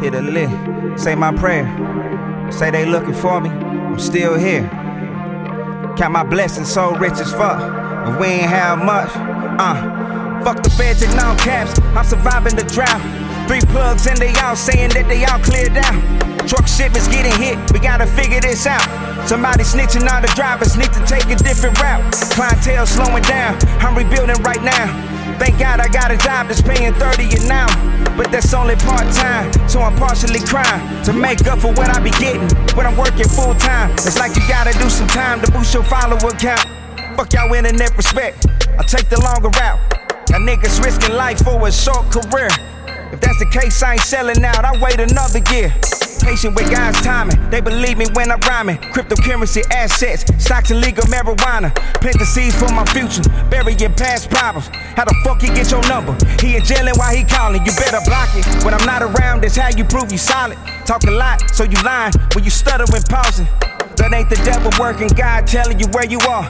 Hit a lick, say my prayer. Say they looking for me, I'm still here. Count my blessings so rich as fuck, but we ain't have much. Uh, fuck the feds and non caps, I'm surviving the drought. Three plugs and they all saying that they all cleared out. Truck shipments getting hit, we gotta figure this out. Somebody snitching on the drivers, need to take a different route. Clientele slowing down, I'm rebuilding right now. Thank God I got a job that's paying 30 an hour. But that's only part time, so I'm partially crying to make up for what I be getting when I'm working full time. It's like you gotta do some time to boost your follower count. Fuck y'all internet respect, I take the longer route. Y'all niggas risking life for a short career. If that's the case, I ain't selling out, I wait another year. Patient with God's timing, they believe me when I'm rhyming. Cryptocurrency assets, stocks and legal marijuana. Plant the seeds for my future, burying past problems. How the fuck he get your number? He in jail and why he calling? You better block it. When I'm not around, that's how you prove you solid. Talk a lot, so you lying when you stuttering, pausing. That ain't the devil working, God telling you where you are.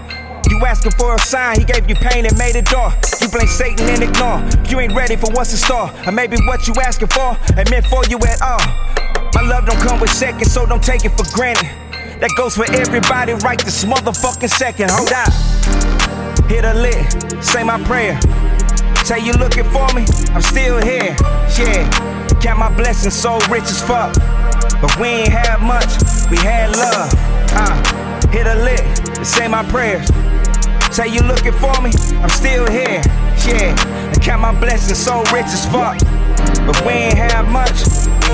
You asking for a sign, he gave you pain and made a door. You blame Satan and ignore. You ain't ready for what's in store. Or maybe what you asking for ain't meant for you at all. Love don't come with seconds, so don't take it for granted. That goes for everybody right this motherfucking second. Hold up. Hit a lick, say my prayer. Say you looking for me, I'm still here. Yeah, count my blessings so rich as fuck. But we ain't had much, we had love. Uh, hit a lick, say my prayers. Say you looking for me, I'm still here. Yeah, and count my blessings so rich as fuck. But we ain't had much,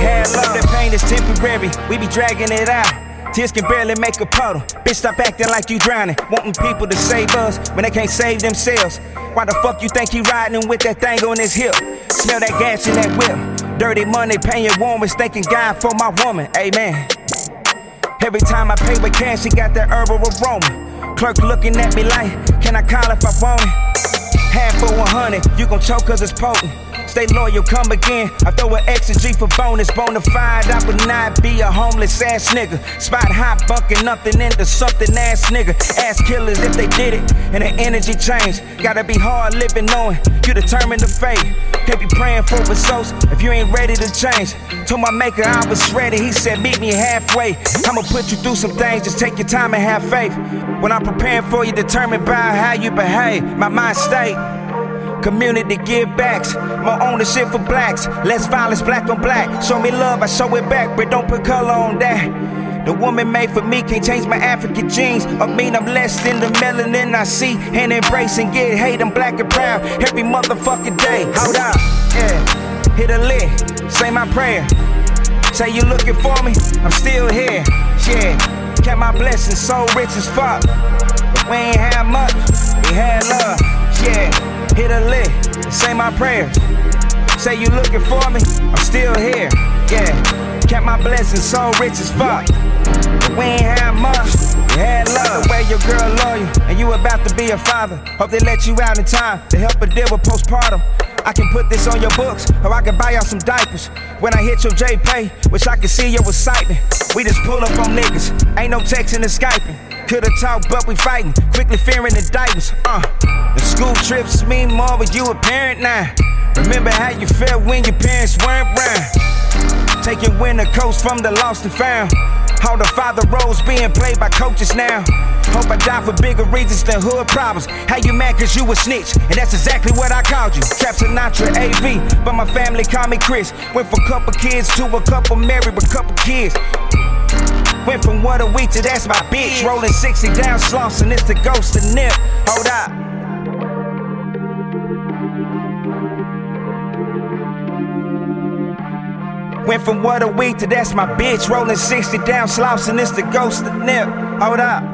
had love. That pain is temporary, we be dragging it out. Tears can barely make a puddle. Bitch, stop acting like you drowning. Wanting people to save us when they can't save themselves. Why the fuck you think he riding with that thing on his hip? Smell that gas in that whip. Dirty money, paying warmers, thanking God for my woman. Amen. Every time I pay with cash, she got that herbal aroma. Clerk looking at me like, can I call if I want it? Half for 100, you gon' choke cause it's potent. Stay loyal, come again. I throw an extra G for bonus. Bonafide, I would not be a homeless ass nigga. Spot hot, bunking nothing into something ass nigga. Ass killers if they did it, and the energy changed. Gotta be hard living knowing you determined to fade. Can't be praying for results if you ain't ready to change. Told my maker I was ready, he said meet me halfway. I'ma put you through some things, just take your time and have faith. When I'm preparing for you, determined by how you behave. My mind state. Community give backs, more ownership for blacks. Less violence, black on black. Show me love, I show it back, but don't put color on that. The woman made for me can't change my African genes. I mean, I'm less than the melanin I see. And embrace and get hate, I'm black and proud every motherfucking day. Hold up, yeah. Hit a lick, say my prayer. Say you looking for me, I'm still here. Yeah, kept my blessings so rich as fuck. But we ain't had much, hit a lick, say my prayers. Say you looking for me, I'm still here. Yeah, kept my blessings so rich as fuck. But we ain't had much, we had love. Where your girl loyal, and you about to be a father. Hope they let you out in time to help her deal with postpartum. I can put this on your books, or I can buy y'all some diapers. When I hit your J Pay, wish I could see your excitement. We just pull up on niggas, ain't no texting and Skyping. Could've talked, but we fighting. Quickly fearing the diapers. Uh, the school trips mean more, but you a parent now. Remember how you felt when your parents weren't around. Taking winter coats from the lost and found. All the father roles being played by coaches now. Hope I die for bigger reasons than hood problems. How you mad cause you a snitch? And that's exactly what I called you. Trap Sinatra AV, but my family call me Chris. Went from couple kids to a couple married with couple kids. Went from what a week to that's my bitch. Rolling 60 down and it's the ghost of Nip. Hold up. Went from what a week to that's my bitch. Rolling 60 down and it's the ghost of Nip. Hold up.